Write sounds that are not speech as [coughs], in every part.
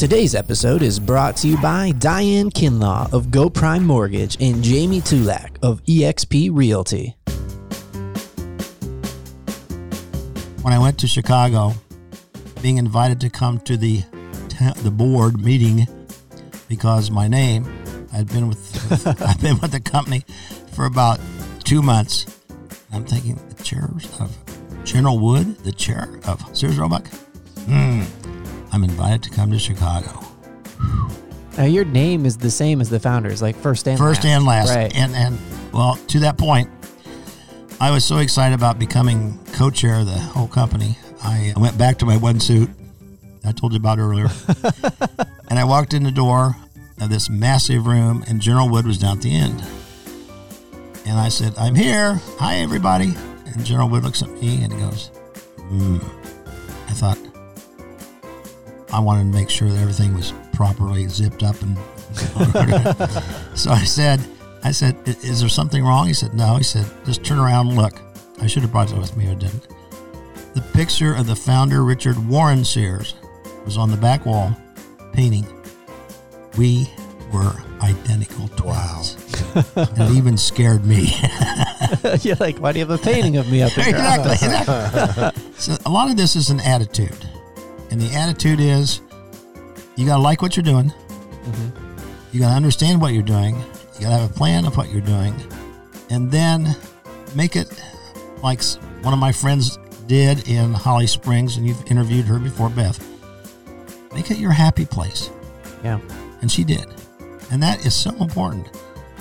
Today's episode is brought to you by Diane Kinlaw of Go Prime Mortgage and Jamie Tulak of eXp Realty. When I went to Chicago, being invited to come to the the board meeting because my name I'd been with [laughs] I've been with the company for about two months. I'm thinking the chair of General Wood, the chair of Sears Roebuck. Hmm. I'm invited to come to Chicago. Now your name is the same as the founders, like first and First last. and last. Right. And and well, to that point, I was so excited about becoming co-chair of the whole company. I went back to my one suit I told you about earlier, [laughs] and I walked in the door of this massive room, and General Wood was down at the end. And I said, "I'm here. Hi, everybody." And General Wood looks at me and he goes, hmm. I thought I wanted to make sure that everything was properly zipped up and. [laughs] so I said, I said, "Is there something wrong?" He said, "No." He said, "Just turn around and look." I should have brought that with me, but I didn't. The picture of the founder, Richard Warren Sears, was on the back wall, painting. We were identical twins. and it even scared me. [laughs] You're like, why do you have a painting of me up there? [laughs] exactly. exactly. so a lot of this is an attitude, and the attitude is you gotta like what you're doing. Mm-hmm. You gotta understand what you're doing. You gotta have a plan of what you're doing, and then make it like one of my friends did in Holly Springs, and you've interviewed her before, Beth. Make it your happy place, Yeah. and she did, and that is so important.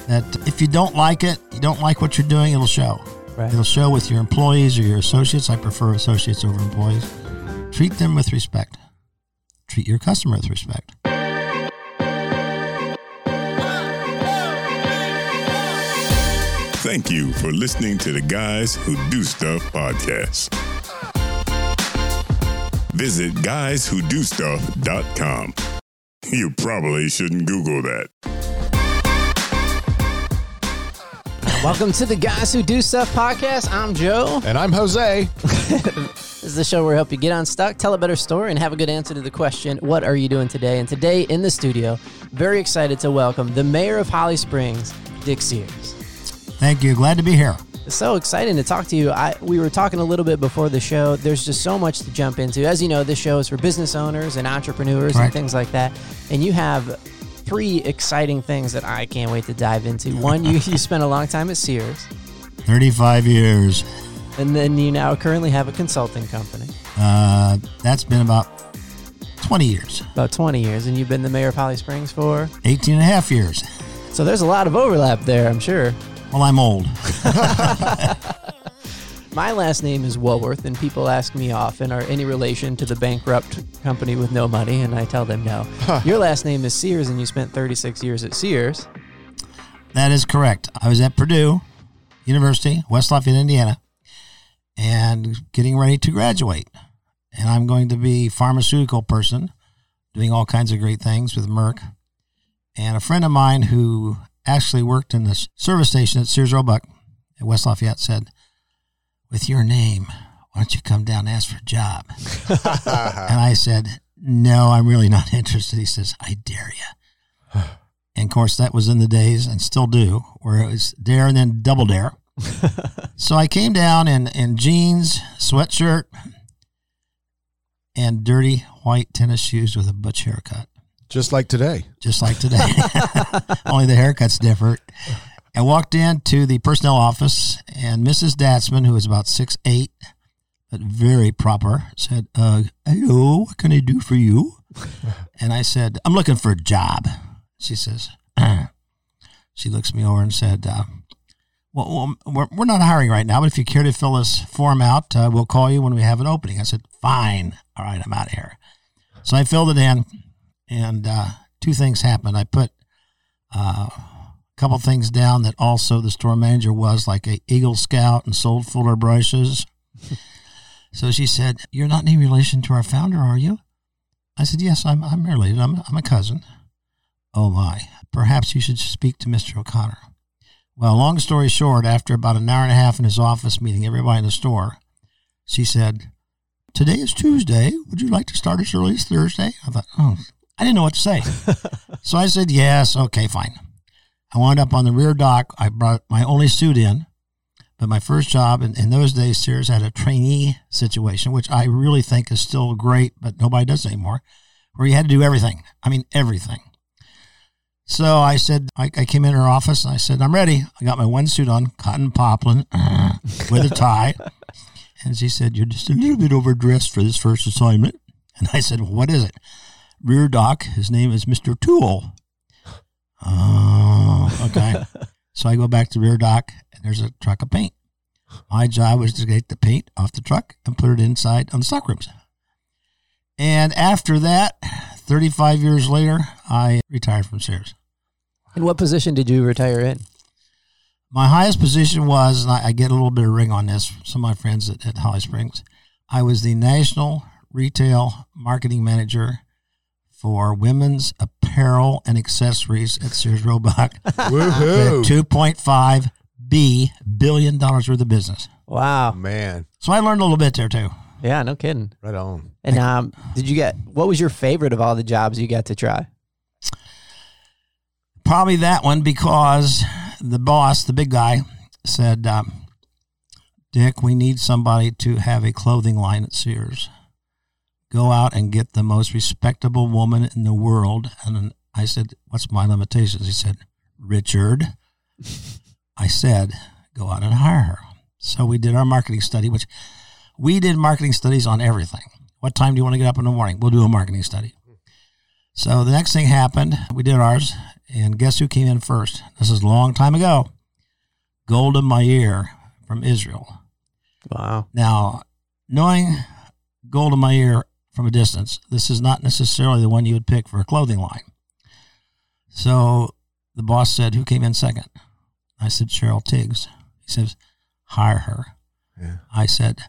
That if you don't like it, you don't like what you're doing, it'll show. Right. It'll show with your employees or your associates. I prefer associates over employees. Treat them with respect. Treat your customer with respect. Thank you for listening to the Guys Who Do Stuff podcast. Visit guyswhodostuff.com. You probably shouldn't Google that. Welcome to the Guys Who Do Stuff podcast. I'm Joe. And I'm Jose. [laughs] This is the show where we help you get unstuck, tell a better story, and have a good answer to the question, What are you doing today? And today in the studio, very excited to welcome the mayor of Holly Springs, Dick Sears. Thank you. Glad to be here. So exciting to talk to you. I we were talking a little bit before the show. There's just so much to jump into. As you know, this show is for business owners and entrepreneurs and things like that. And you have three exciting things that I can't wait to dive into. One, you, you spent a long time at Sears, 35 years. and then you now currently have a consulting company. Uh, that's been about 20 years, About 20 years, and you've been the mayor of Holly Springs for. 18 and a half years. So there's a lot of overlap there, I'm sure. Well, I'm old. [laughs] My last name is Woolworth, and people ask me often, are any relation to the bankrupt company with no money? And I tell them no. Your last name is Sears, and you spent 36 years at Sears. That is correct. I was at Purdue University, West Lafayette, Indiana, and getting ready to graduate. And I'm going to be pharmaceutical person, doing all kinds of great things with Merck. And a friend of mine who actually worked in the service station at Sears Roebuck at West Lafayette said, "With your name, why don't you come down and ask for a job?" [laughs] and I said, "No, I'm really not [laughs] interested." He says, "I dare you." And of course, that was in the days and still do, where it was dare and then double dare. [laughs] so I came down in, in jeans, sweatshirt, and dirty white tennis shoes with a butch haircut, Just like today. just like today. Only the haircut's different. I walked into the personnel office, and Mrs. Datsman, who was about six eight, but very proper, said, uh, "Hello, what can I do for you?" [laughs] and I said, "I'm looking for a job." She says, [clears throat] she looks me over and said, uh, well, we're, we're not hiring right now, but if you care to fill this form out, uh, we'll call you when we have an opening. I said, fine. All right, I'm out of here. So I filled it in, and uh, two things happened. I put uh, couple things down that also the store manager was like a Eagle Scout and sold Fuller brushes. [laughs] so she said, "You're not any relation to our founder, are you?" I said, "Yes, I'm. I'm related. I'm. I'm a cousin." Oh my! Perhaps you should speak to Mr. O'Connor. Well, long story short, after about an hour and a half in his office meeting everybody in the store, she said, Today is Tuesday. Would you like to start as early as Thursday? I thought, oh, I didn't know what to say. [laughs] so I said, yes, okay, fine. I wound up on the rear dock. I brought my only suit in, but my first job in, in those days, Sears had a trainee situation, which I really think is still great, but nobody does anymore, where you had to do everything. I mean, everything. So I said, I, I came in her office and I said, I'm ready. I got my one suit on, cotton poplin [laughs] with a tie. And she said, You're just a little bit overdressed for this first assignment. And I said, Well, what is it? Rear dock. His name is Mr. Tool. Oh, uh, [laughs] okay. so I go back to rear dock and there's a truck of paint. My job was to get the paint off the truck and put it inside on the stock rooms. And after that, 35 years later, I retired from Sears. And what position did you retire in? My highest position was, and I, I get a little bit of ring on this, from some of my friends at, at Holly Springs. I was the national retail marketing manager for women's apparel and accessories at Sears Roebuck. [laughs] Woohoo! Two point five B billion dollars worth of business. Wow. Man, So I learned a little bit there too. Yeah, no kidding. right on. And um, did you get what was your favorite of all the jobs you got to try? Probably that one because the boss, the big guy, said, um, Dick, we need somebody to have a clothing line at Sears. Go out and get the most respectable woman in the world. And I said, What's my limitations? He said, Richard. I said, Go out and hire her. So we did our marketing study, which we did marketing studies on everything. What time do you want to get up in the morning? We'll do a marketing study. So the next thing happened, we did ours, and guess who came in first? This is a long time ago. Golda Meir from Israel. Wow. Now, knowing Golda Meir from a distance, this is not necessarily the one you would pick for a clothing line. So the boss said, Who came in second? I said, Cheryl Tiegs. He says, Hire her. Yeah. I said,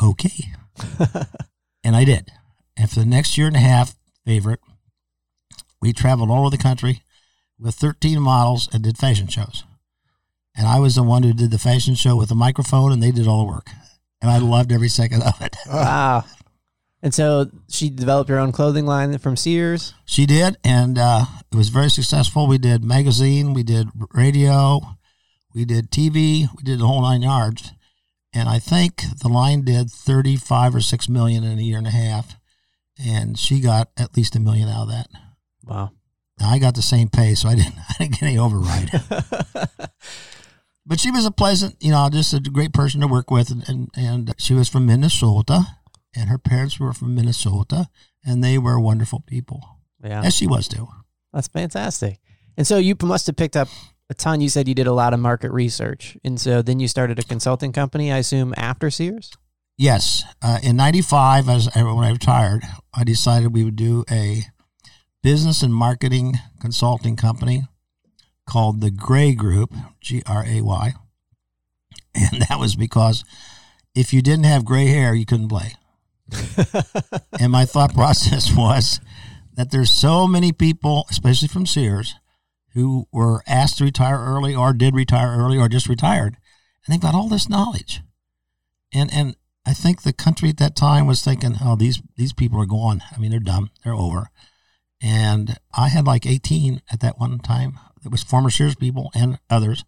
Okay. [laughs] and I did. And for the next year and a half, favorite, we traveled all over the country with 13 models and did fashion shows. And I was the one who did the fashion show with the microphone, and they did all the work. And I loved every second of it. Wow. And so she developed her own clothing line from Sears. She did, and uh, it was very successful. We did magazine, we did radio, we did TV, we did the whole nine yards. And I think the line did 35 or 6 million in a year and a half. And she got at least a million out of that. Wow. Now, I got the same pay, so I didn't, [laughs] I didn't get any override. [laughs] but she was a pleasant, you know, just a great person to work with. And, and, and she was from Minnesota, and her parents were from Minnesota, and they were wonderful people, Yeah. as she was too. That's fantastic. And so you must have picked up a ton. You said you did a lot of market research. And so then you started a consulting company, I assume, after Sears? Yes, uh, in '95, as when I retired, I decided we would do a business and marketing consulting company called the Gray Group, G R A Y, and that was because if you didn't have gray hair, you couldn't play. [laughs] and my thought process [laughs] was that there's so many people, especially from Sears, who were asked to retire early or did retire early or just retired, and they've got all this knowledge. And and I think the country at that time was thinking, oh, these these people are gone. I mean, they're done. They're over. And I had like 18 at that one time. It was former Sears people and others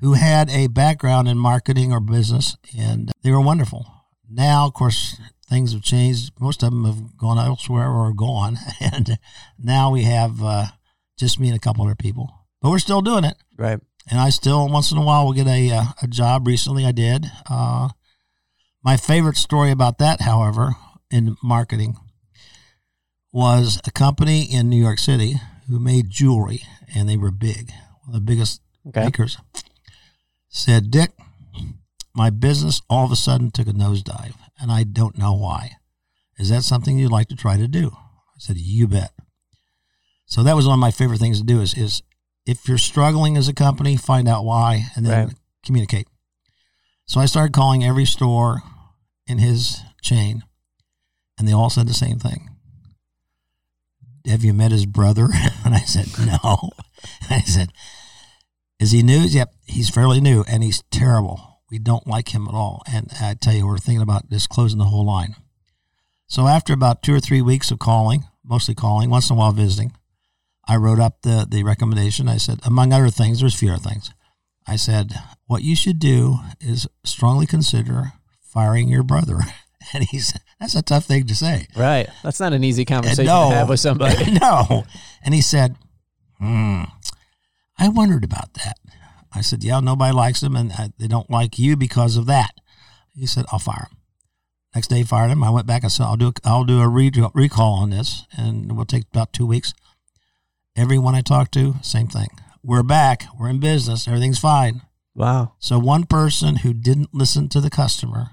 who had a background in marketing or business, and they were wonderful. Now, of course, things have changed. Most of them have gone elsewhere or are gone, [laughs] and now we have uh, just me and a couple other people. But we're still doing it, Right. and I still once in a while will get a uh, a job. Recently, I did. Uh, my favorite story about that, however, in marketing, was a company in New York City who made jewelry, and they were big, one of the biggest Okay. makers. Said, Dick, my business all of a sudden took a nosedive, and I don't know why. Is that something you'd like to try to do? I said, You bet. So that was one of my favorite things to do is, is if you're struggling as a company, find out why and then Right. communicate. So I started calling every store in his chain, and they all said the same thing. Have you met his brother? [laughs] And I said, No. [laughs] I said, Is he new? Yep, he's fairly new, and he's terrible. We don't like him at all. And I tell you, we're thinking about just closing the whole line. So after about two or three weeks of calling, mostly calling, once in a while visiting. I wrote up the, the recommendation. I said, among other things, there's a few other things. I said, what you should do is strongly consider firing your brother. [laughs] And he said, that's a tough thing to say. Right. That's not an easy conversation no. to have with [laughs] somebody. no. And he said, hmm, I wondered about that. I said, yeah, nobody likes him and I, they don't like you because of that. He said, I'll fire him. Next day, fired him. I went back. I said, I'll do, a, I'll do a re- recall on this and it will take about two weeks. Everyone I talked to, same thing. We're back. We're in business. Everything's fine. Wow. So one person who didn't listen to the customer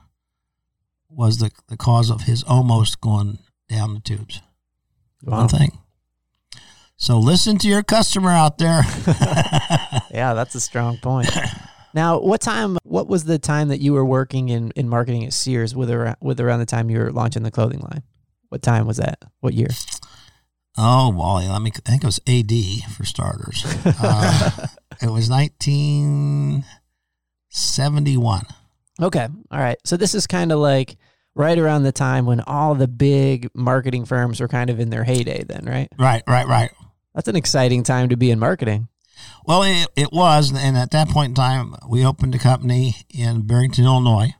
was the, the cause of his almost going down the tubes. Wow. One thing. So listen to your customer out there. [laughs] Yeah, that's a strong point. Now, what time? What was the time that you were working in, in marketing at Sears? With around, with around the time you were launching the clothing line. What time was that? What year? oh, Wally, let me. I think it was AD for starters. Uh, [laughs] it was 1971. Okay. All right. So this is kind of like right around the time when all the big marketing firms were kind of in their heyday. Then, right? Right, right, right. That's an exciting time to be in marketing. Well, it, it was, and at that point in time, we opened a company in Barrington, Illinois,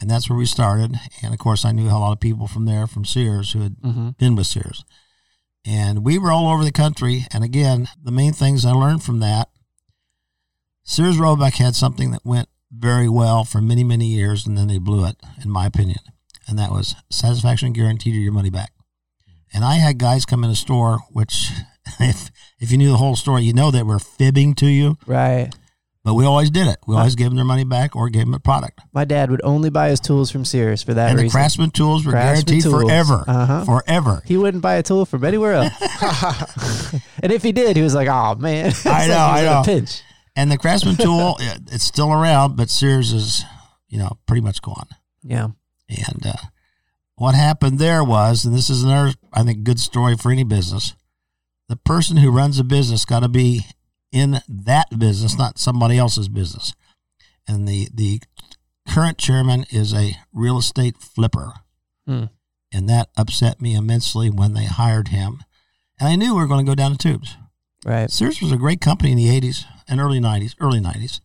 and that's where we started. And of course, I knew a lot of people from there, from Sears, who had Mm-hmm. been with Sears. And we were all over the country. And again, the main things I learned from that Sears Roebuck had something that went very well for many, many years, and then they blew it, in my opinion. And that was satisfaction guaranteed or your money back. And I had guys come in the store, which, [laughs] if if you knew the whole story, you know that we're fibbing to you, Right. but we always did it. We always gave them their money back or gave them a product. My dad would only buy his tools from Sears for that reason. and the. Craftsman tools were Craftsman guaranteed tools. forever. Uh-huh. Forever. he wouldn't buy a tool from anywhere else. [laughs] [laughs] and if he did, he was like, "Oh man, It's I know, was I in know. A pinch. And the Craftsman tool, it- it's still around, but Sears is, you know, pretty much gone. Yeah. And uh, what happened there was, and this is another, I think, good story for any business. The person who runs a business got to be in that business, not somebody else's business. And the the current chairman is a real estate flipper, Hmm. and that upset me immensely when they hired him. And I knew we were going to go down the tubes. Right. Sears was a great company in the 80s and early 90s, early 90s,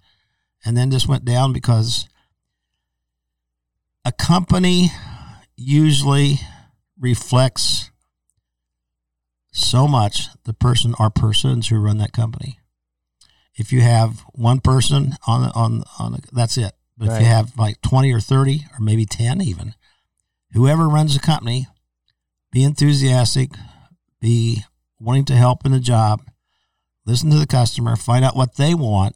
and then just went down because a company usually reflects so much the person or persons who run that company. If you have one person on on on that's it. But if you have like 20 or 30 or maybe 10 even, whoever runs the company, be enthusiastic, be wanting to help in the job, listen to the customer, find out what they want,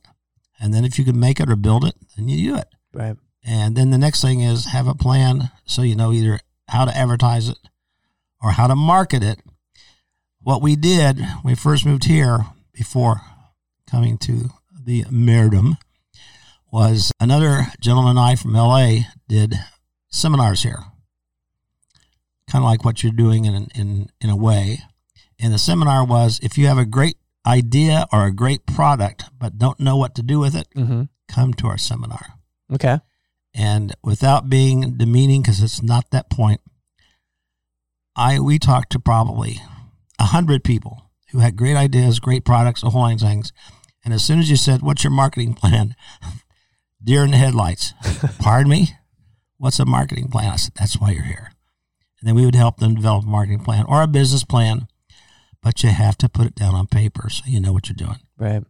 and then if you can make it or build it, then you do it. Right. And then the next thing is have a plan so you know either how to advertise it or how to market it. What we did when we first moved here before coming to the Merdum was another gentleman and I from LA did seminars here. Kind of like what you're doing in, in, in a way. And the seminar was if you have a great idea or a great product but don't know what to do with it, Mm-hmm. come to our seminar Okay. and without being demeaning because it's not that point i we talked to probably a hundred people who had great ideas great products a whole things. And as soon as you said what's your marketing plan? [laughs] Deer in the headlights. [laughs] Pardon me? What's a marketing plan? I said that's why you're here. And then we would help them develop a marketing plan or a business plan but you have to put it down on paper so you know what you're doing. Right.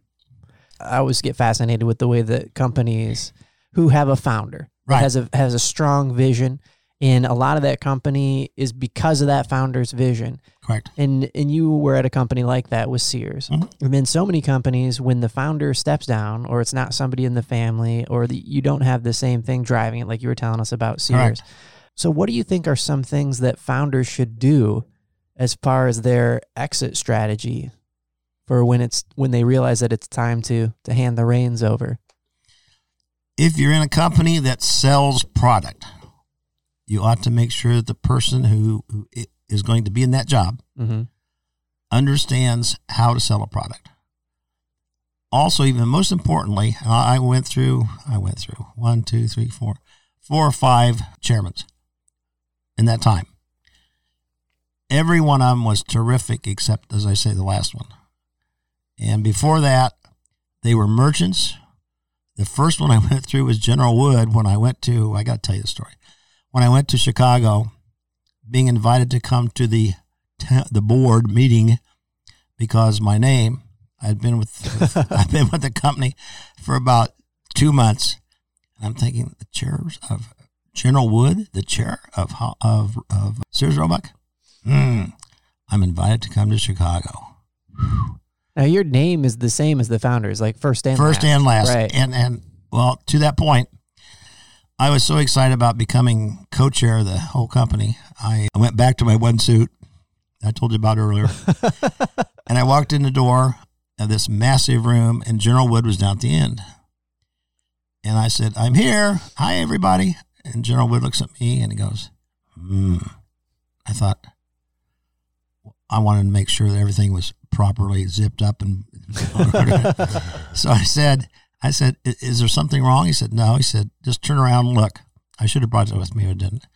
I always get fascinated with the way that companies who have a founder Right. has a has a strong vision, and a lot of that company is because of that founder's vision. correct And and you were at a company like that with Sears. Mhm. And then so many companies, when the founder steps down, or it's not somebody in the family, or the, you don't have the same thing driving it, like you were telling us about Sears. Correct. So, what do you think are some things that founders should do as far as their exit strategy for when it's when they realize that it's time to to hand the reins over? if you're in a company that sells product, you ought to make sure that the person who, who is going to be in that job Mm-hmm. understands how to sell a product. Also, even most importantly, I went through, I went through one, two, three, four, four or five chairmans in that time. every one of them was terrific, except as I say, the last one. And before that, they were merchants. The first one I [laughs] went through was General Wood. When I went to, I got to tell you the story. When I went to Chicago, being invited to come to the the board meeting because my name, I'd been with, [laughs] I've been with the company for about two months. I'm thinking the chairs of General Wood, the chair of of of Sears Roebuck. Hmm. I'm invited to come to Chicago. Now your name is the same as the founders, like first and First last. and last. Right. And and well, to that point, I was so excited about becoming co-chair of the whole company. I went back to my one suit I told you about earlier, [laughs] and I walked in the door of this massive room, and General Wood was down at the end. And I said, "I'm here. Hi, everybody." And General Wood looks at me and he goes, "Hmm." I thought I wanted to make sure that everything was properly zipped up and [laughs] [laughs] so I said, I said, is there something wrong? He said, no. He said, just turn around and look. I should have brought it with me, but I didn't.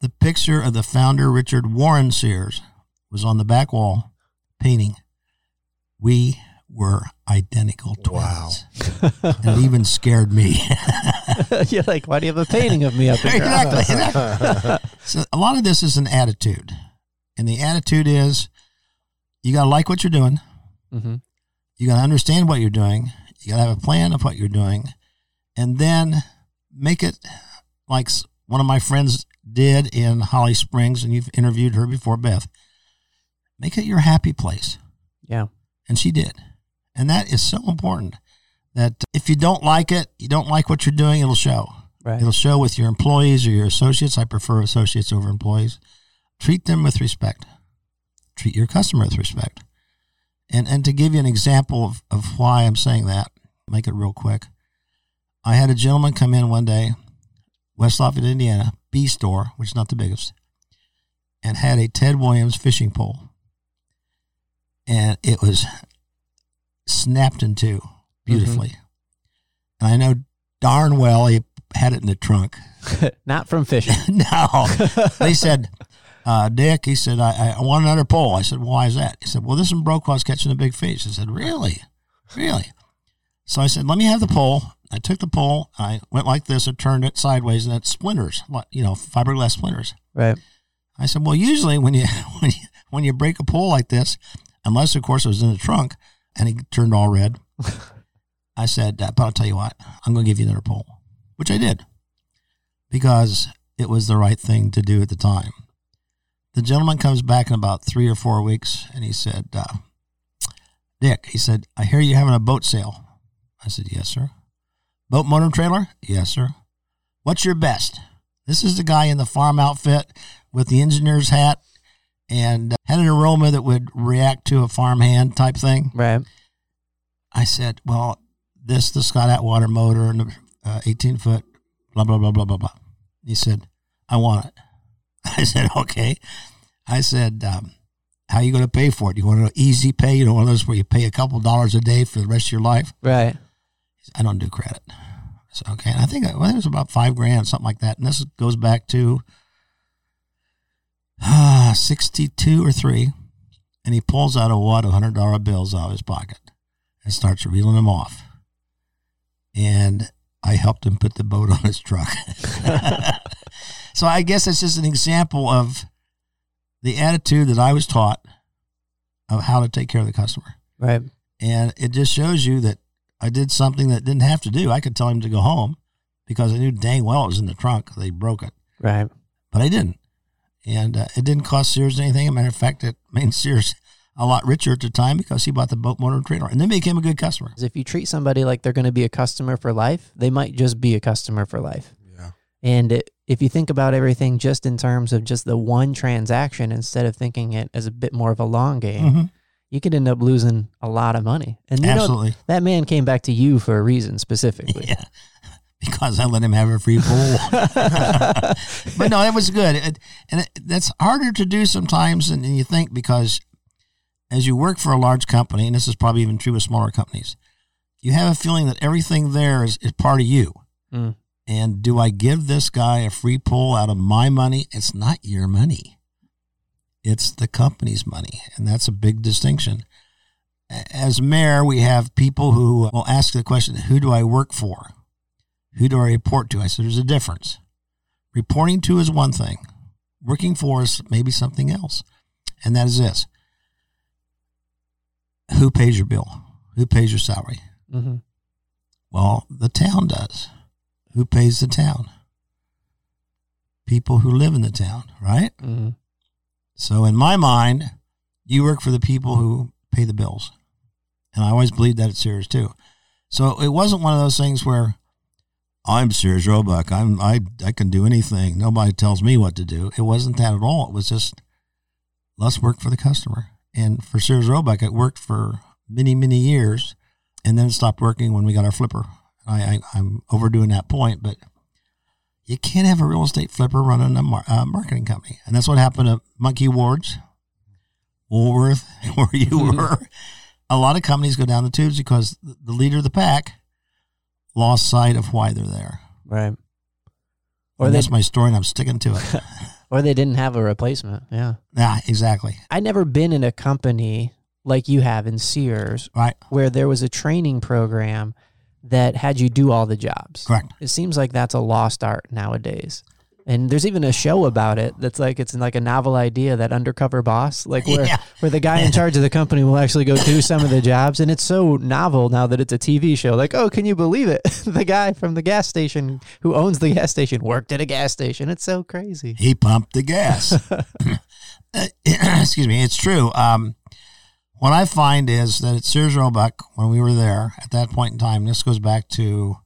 The picture of the founder, Richard Warren Sears, was on the back wall painting. We were identical twins. and it even scared me. [laughs] You're like, why do you have a painting of me up there? exactly. exactly. [laughs] so a lot of this is an attitude. And the attitude is you got to like what you're doing. hmm You got to understand what you're doing. You got to have a plan of what you're doing. And then make it like one of my friends did in Holly Springs, and you've interviewed her before, Beth. Make it your happy place. Yeah. And she did. And that is so important that if you don't like it, you don't like what you're doing, it'll show. Right. It'll show with your employees or your associates. I prefer associates over employees. Treat them with respect. Treat your customer with respect. And and to give you an example of, of why I'm saying that, make it real quick. I had a gentleman come in one day, West Lafayette, Indiana, B store, which is not the biggest, and had a Ted Williams fishing pole. And it was snapped in two beautifully. And I know darn well he had it in the trunk. [laughs] [laughs] Not from fishing. [laughs] no. They said, uh, Dick, he said, I, I want another pole. I said, why is that? He said, well, this one broke while I was catching a big fish. I said, really? Really? So I said, let me have the pole. I took the pole. I went like this. I turned it sideways and it splinters, you know, fiberglass splinters. Right. I said, well, usually when you, [laughs] when you, when you break a pole like this, unless of course it was in the trunk and he turned all red, [laughs] I said, but I'll tell you what, I'm going to give you another pole, which I did because it was the right thing to do at the time. The gentleman comes back in about three or four weeks and he said, uh, Dick, he said, I hear you having a boat sale. I said, yes, sir. Boat motor trailer? Yes, sir. What's your best? This is the guy in the farm outfit with the engineer's hat and uh, had an aroma that would react to a farm hand type thing. Right. I said, well, this, the Scott Atwater motor and the uh, 18 foot, blah, blah, blah, blah, blah, blah. He said, I want it. [laughs] I said, okay. I said, um, how you going to pay for it? You want an easy pay? You know, one of those where you pay a couple dollars a day for the rest of your life? Right. I don't do credit. Said, okay. And I think, well, it was about five grand, something like that. And this goes back to ah, 62 or three. And he pulls out a wad of $100 bills out of his pocket and starts reeling them off. And I helped him put the boat [laughs] on his truck. [laughs] so I guess it's just an example of the attitude that I was taught of how to take care of the customer. Right. And it just shows you that I did something that didn't have to do. I could tell him to go home because I knew dang well it was in the trunk. They broke it, Right. but I didn't. And uh, it didn't cost Sears anything. As a matter of fact, it made [laughs] Sears a lot richer at the time because he bought the boat motor trailer and then became a good customer. 'Cause if you treat somebody like they're going to be a customer for life, they might just be a customer for life. Yeah. And it, if you think about everything just in terms of just the one transaction instead of thinking it as a bit more of a long game, Mhm. You could end up losing a lot of money. And you know, that man came back to you for a reason specifically. Yeah. [laughs] Because I let him have a free pool. [laughs] [laughs] but no, it was good. It, and it, that's harder to do sometimes than you think because as you work for a large company, and this is probably even true with smaller companies, you have a feeling that everything there is, is part of you. Mm. And do I give this guy a free pull out of my money? It's not your money. It's the company's money. And that's a big distinction. As mayor, we have people who will ask the question, Who do I work for? Who do I report to? I said, There's a difference. Reporting to is one thing, working for is maybe something else. And that is this Who pays your bill? Who pays your salary? hmm Well, the town does. Who pays the town? People who live in the town, right? hmm So in my mind, you work for the people who pay the bills. And I always believed that at Sears too. So it wasn't one of those things where I'm Sears Roebuck. I'm I I can do anything. Nobody tells me what to do. It wasn't that at all. It was just let's work for the customer. And for Sears Roebuck, it worked for many, many years and then stopped working when we got our flipper. I, I I'm overdoing that point, but you can't have a real estate flipper running a mar- uh, marketing company. And that's what happened at Monkey Wards, Woolworth, [laughs] where you were. A lot of companies go down the tubes because the leader of the pack lost sight of why they're there. Right. Or Or they that's my story, and I'm sticking to it. [laughs] or they didn't have a replacement. Yeah. yeah, exactly. I'd never been in a company like you have in Sears Right. where there was a training program that had you do all the jobs. Correct. It seems like that's a lost art nowadays. And there's even a show about it that's like it's like a novel idea that undercover boss, like where Yeah. where the guy in [laughs] charge of the company will actually go do some of the jobs, and it's so novel now that it's a TV show. Like, oh, can you believe it? [laughs] the guy from the gas station who owns the gas station worked at a gas station. It's so crazy. He pumped the gas. [laughs] [clears throat] Uh, [clears throat] excuse me. It's true. Um, what I find is that at Sears Roebuck, when we were there at that point in time, this goes back to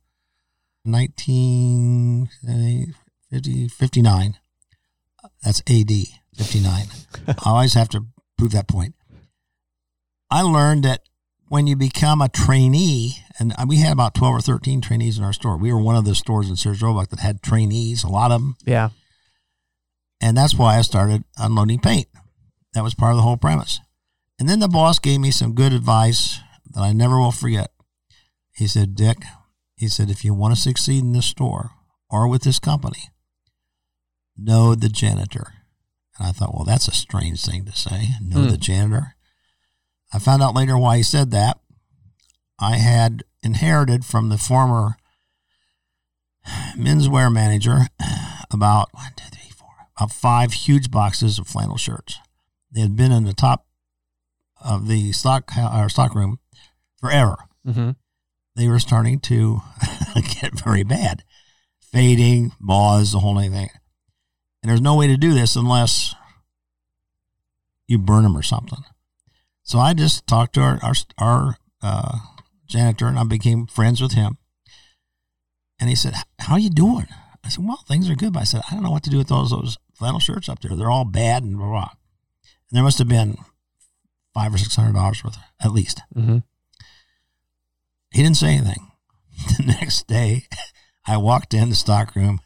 1950, 59. That's AD 59. [laughs] I always have to prove that point. I learned that when you become a trainee, and uh, we had about 12 or 13 trainees in our store. We were one of the stores in Sears Roebuck that had trainees, a lot of them. Yeah. And that's why I started unloading paint. That was part of the whole premise. And then the boss gave me some good advice that I never will forget. He said, Dick, he said, if you want to succeed in this store or with this company, know the janitor. And I thought, well, that's a strange thing to say. Know Hmm. the janitor. I found out later why he said that. I had inherited from the former menswear manager about one, two, three, four, about five huge boxes of flannel shirts. They had been in the top of the stock or stock room forever. Mm-hmm. They were starting to [laughs] get very bad, fading, moths, the whole thing. And there's no way to do this unless you burn them or something. So I just talked to our our, our uh, janitor and I became friends with him. And he said, "How are you doing?" I said, "Well, things are good." But I said, "I don't know what to do with those those flannel shirts up there. They're all bad and blah blah." And there must have been five or six hundred dollars worth at least. Mm-hmm. He didn't say anything. [laughs] The next day, I walked in the stock room.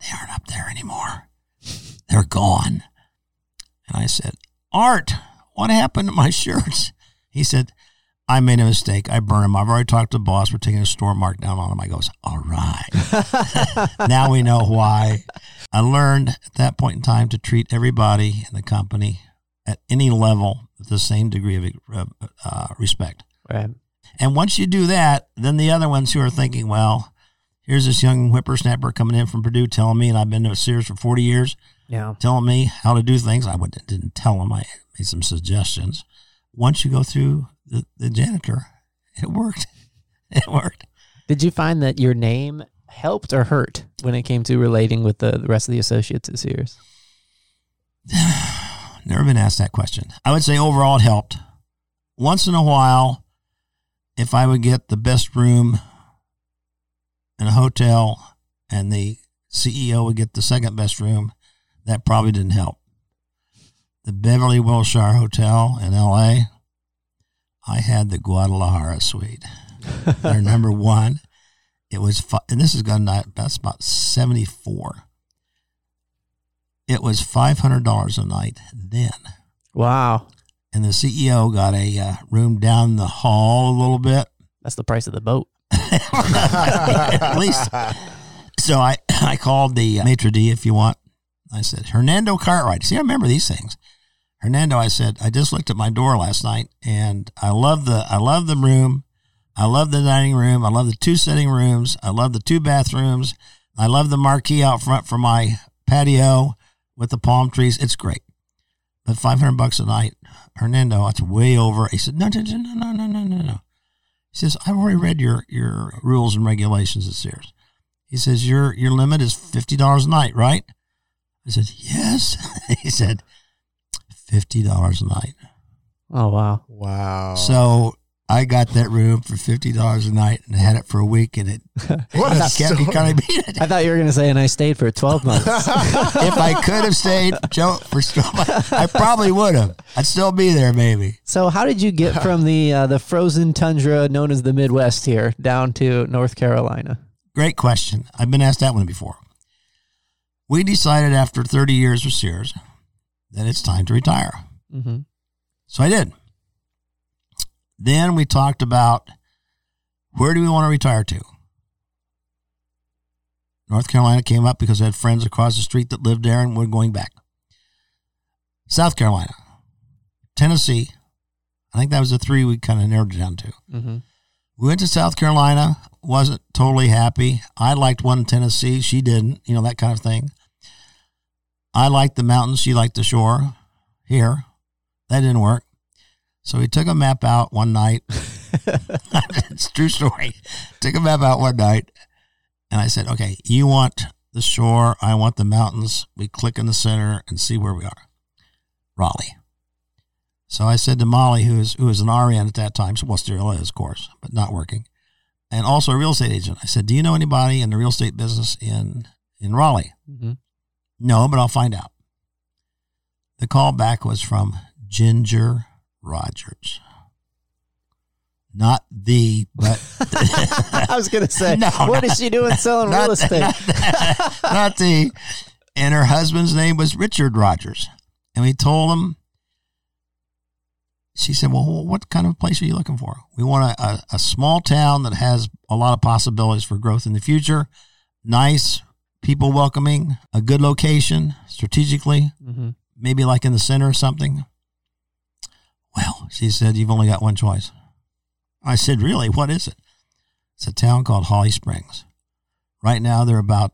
They aren't up there anymore. They're gone. And I said, Art, what happened to my [laughs] shirts? He said, I made a mistake. I burned them. I've already talked to the boss. We're taking a store markdown on them. I goes, all right. [laughs] now we know why. I learned at that point in time to treat everybody in the company at any level the same degree of uh, respect. Right. And once you do that, then the other ones who are thinking, well, here's this young whippersnapper coming in from Purdue telling me, and I've been to Sears for 40 years, Yeah. telling me how to do things. I would, didn't tell him. I made some suggestions. Once you go through the, the janitor, it worked. [laughs] It worked. Did you find that your name helped or hurt when it came to relating with the, the rest of the associates at Sears? [sighs] [sighs] Never been asked that question. I would say overall it helped. Once in a while, if I would get the best room in a hotel and the CEO would get the second best room, that probably didn't help. The Beverly Wilshire Hotel in LA, I had the Guadalajara suite. [laughs] They're number one. It was, and this is going to, that's about 74. It was $500 a night then. Wow. And the CEO got a uh, room down the hall a little bit. That's the price of the boat. [laughs] at least. So I, I called the uh, maitre d' if you want. I said, Hernando Cartwright. See, I remember these things. Hernando, I said, I just looked at my door last night and I love the I love the room. I love the dining room. I love the two sitting rooms. I love the two bathrooms. I love the marquee out front for my patio with the palm trees. It's great. But 500 bucks a night, Hernando, that's way over. He said, no, no, no, no, no, no, no, no. He says, I've already read your, your rules and regulations at Sears. He says, your, your limit is $50 a night, right? I said, yes. [laughs] he said, $50 a night. Oh wow. Wow. So I got that room for fifty dollars a night and had it for a week, and it [laughs] what a can't story. kind of beat it. I thought you were going to say, and I stayed for 12 months. [laughs] if I could have stayed, Joe, for still, I probably would have. I'd still be there, maybe. so, how did you get from the uh, the frozen tundra known as the Midwest here down to North Carolina? Great question. I've been asked that one before. We decided after thirty years with Sears that it's time to retire. Mm-hmm. So I did. Then we talked about where do we want to retire to? North Carolina came up because I had friends across the street that lived there and we're going back. South Carolina, Tennessee, I think that was the three we kind of narrowed it down to. Mm-hmm. We went to South Carolina, wasn't totally happy. I liked one in Tennessee, she didn't, you know, that kind of thing. I liked the mountains, she liked the shore here. That didn't work. So we took a map out one night. [laughs] it's a true story. Took a map out one night and I said, okay, you want the shore, I want the mountains. We click in the center and see where we are. Raleigh. So I said to Molly, who was who was an RN at that time, well still is, of course, but not working, and also a real estate agent. I said, "Do you know anybody in the real estate business in in Raleigh?" Mm-hmm. No, but I'll find out. The call back was from Ginger Rogers. Not the, but [laughs] I was going to say, No, what is she doing selling real not, estate? Not, not the. And her husband's name was Richard Rogers. And we told him, she said, Well, what kind of place are you looking for? We want a, a, a small town that has a lot of possibilities for growth in the future, nice, people welcoming, a good location strategically, mm-hmm. maybe like in the center or something. Well, she said, You've only got one choice. I said, Really? What is it? It's a town called Holly Springs. Right now, they're about,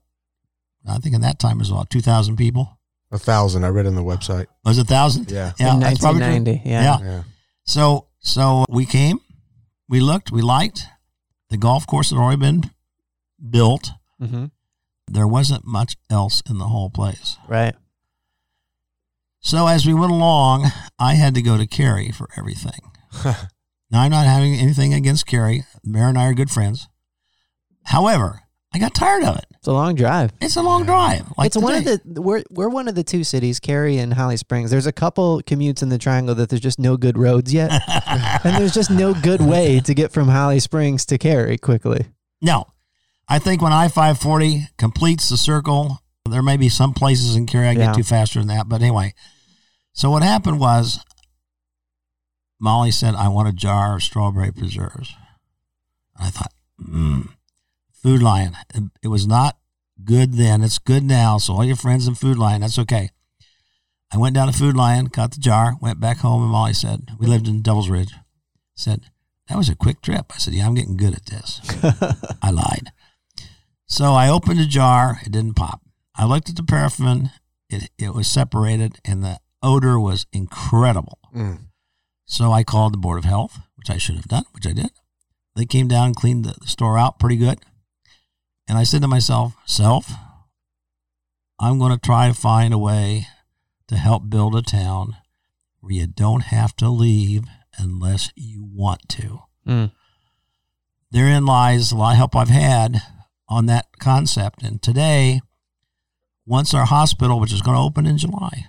I think in that time it was about 2,000 people. a thousand. I read on the website. Was it 1,000? Yeah. Yeah, In that's 1990. Yeah. Yeah. Yeah. So, so we came, we looked, we liked. The golf course had already been built. Mm-hmm. There wasn't much else in the whole place. Right. So as we went along, I had to go to Cary for everything. [laughs] Now, I'm not having anything against Cary. The mayor and I are good friends. However, I got tired of it. It's a long drive. It's a long drive. Like it's one of the we're we're one of the two cities, Cary and Holly Springs. There's a couple commutes in the triangle that there's just no good roads yet, [laughs] and there's just no good way to get from Holly Springs to Cary quickly. No, I think when I five forty completes the circle, there may be some places in Cary I Yeah. get to faster than that. But anyway, so what happened was Molly said, "I want a jar of strawberry preserves." I thought, mm, Food Lion. It, was not good then. It's good now. So all your friends in Food Lion, that's okay. I went down to Food Lion, got the jar, went back home, and Molly said, "We lived in Devil's Ridge." Said that was a quick trip. I said, "Yeah, I'm getting good at this." [laughs] I lied. So I opened the jar. It didn't pop. I looked at the paraffin. It, it was separated, and the odor was incredible. Mm. So I called the Board of Health, which I should have done, which I did. They came down and cleaned the, the store out pretty good. And I said to myself, Self, I'm going to try to find a way to help build a town where you don't have to leave unless you want to Mm. therein lies a lot of help I've had on that concept. And today, once our hospital, which is going to open in July,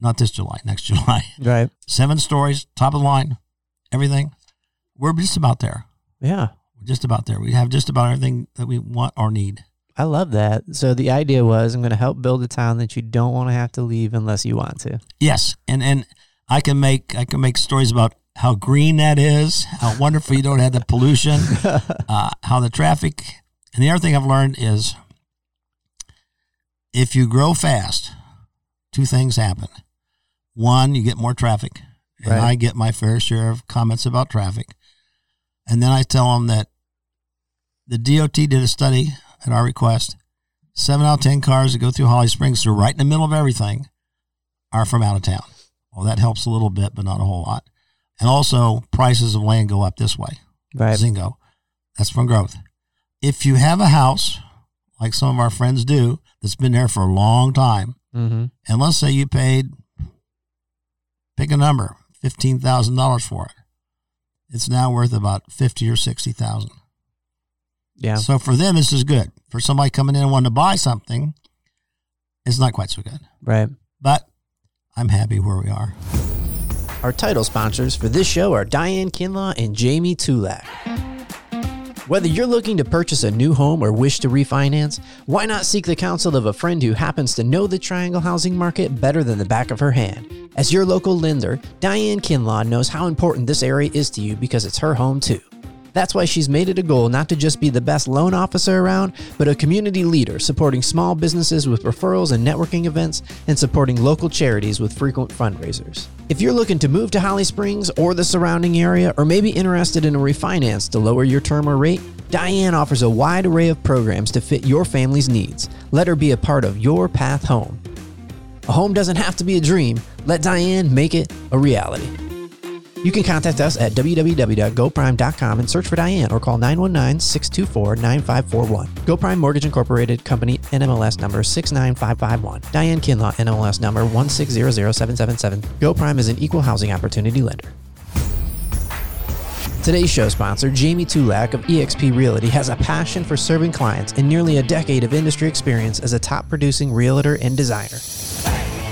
not this July, next July, [laughs] Right. seven stories, top of the line, everything, we're just about there. Yeah. We're just about there. We have just about everything that we want or need. I love that. So the idea was I'm going to help build a town that you don't want to have to leave unless you want to. Yes, and and I can make I can make stories about how green that is, how wonderful you don't have the pollution, [laughs] uh, how the traffic. And the other thing I've learned is if you grow fast, two things happen. One, you get more traffic, and Right. I get my fair share of comments about traffic. And then I tell them that the DOT did a study at our request. Seven out of 10 cars that go through Holly Springs, are right in the middle of everything, are from out of town. Well, that helps a little bit, but not a whole lot. And also, prices of land go up this way. Right. Zingo. That's from growth. If you have a house, like some of our friends do, that's been there for a long time, Mm-hmm. and let's say you paid, pick a number, fifteen thousand dollars for it, it's now worth about fifty or sixty thousand. Yeah. So for them, this is good. For somebody coming in and wanting to buy something, it's not quite so good. Right. But I'm happy where we are. Our title sponsors for this show are Diane Kinlaw and Jamie Tulak. Whether you're looking to purchase a new home or wish to refinance, why not seek the counsel of a friend who happens to know the Triangle housing market better than the back of her hand? As your local lender, Diane Kinlaw knows how important this area is to you because it's her home too. That's why she's made it a goal not to just be the best loan officer around, but a community leader supporting small businesses with referrals and networking events and supporting local charities with frequent fundraisers. If you're looking to move to Holly Springs or the surrounding area, or maybe interested in a refinance to lower your term or rate, Diane offers a wide array of programs to fit your family's needs. Let her be a part of your path home. A home doesn't have to be a dream. Let Diane make it a reality. You can contact us at www.goprime.com and search for Diane or call 919 624 9541. GoPrime Mortgage Incorporated Company NMLS number 69551. Diane Kinlaw NMLS number 1600777. GoPrime is an equal housing opportunity lender. Today's show sponsor, Jamie Tulak of eXp Realty, has a passion for serving clients and nearly a decade of industry experience as a top producing realtor and designer.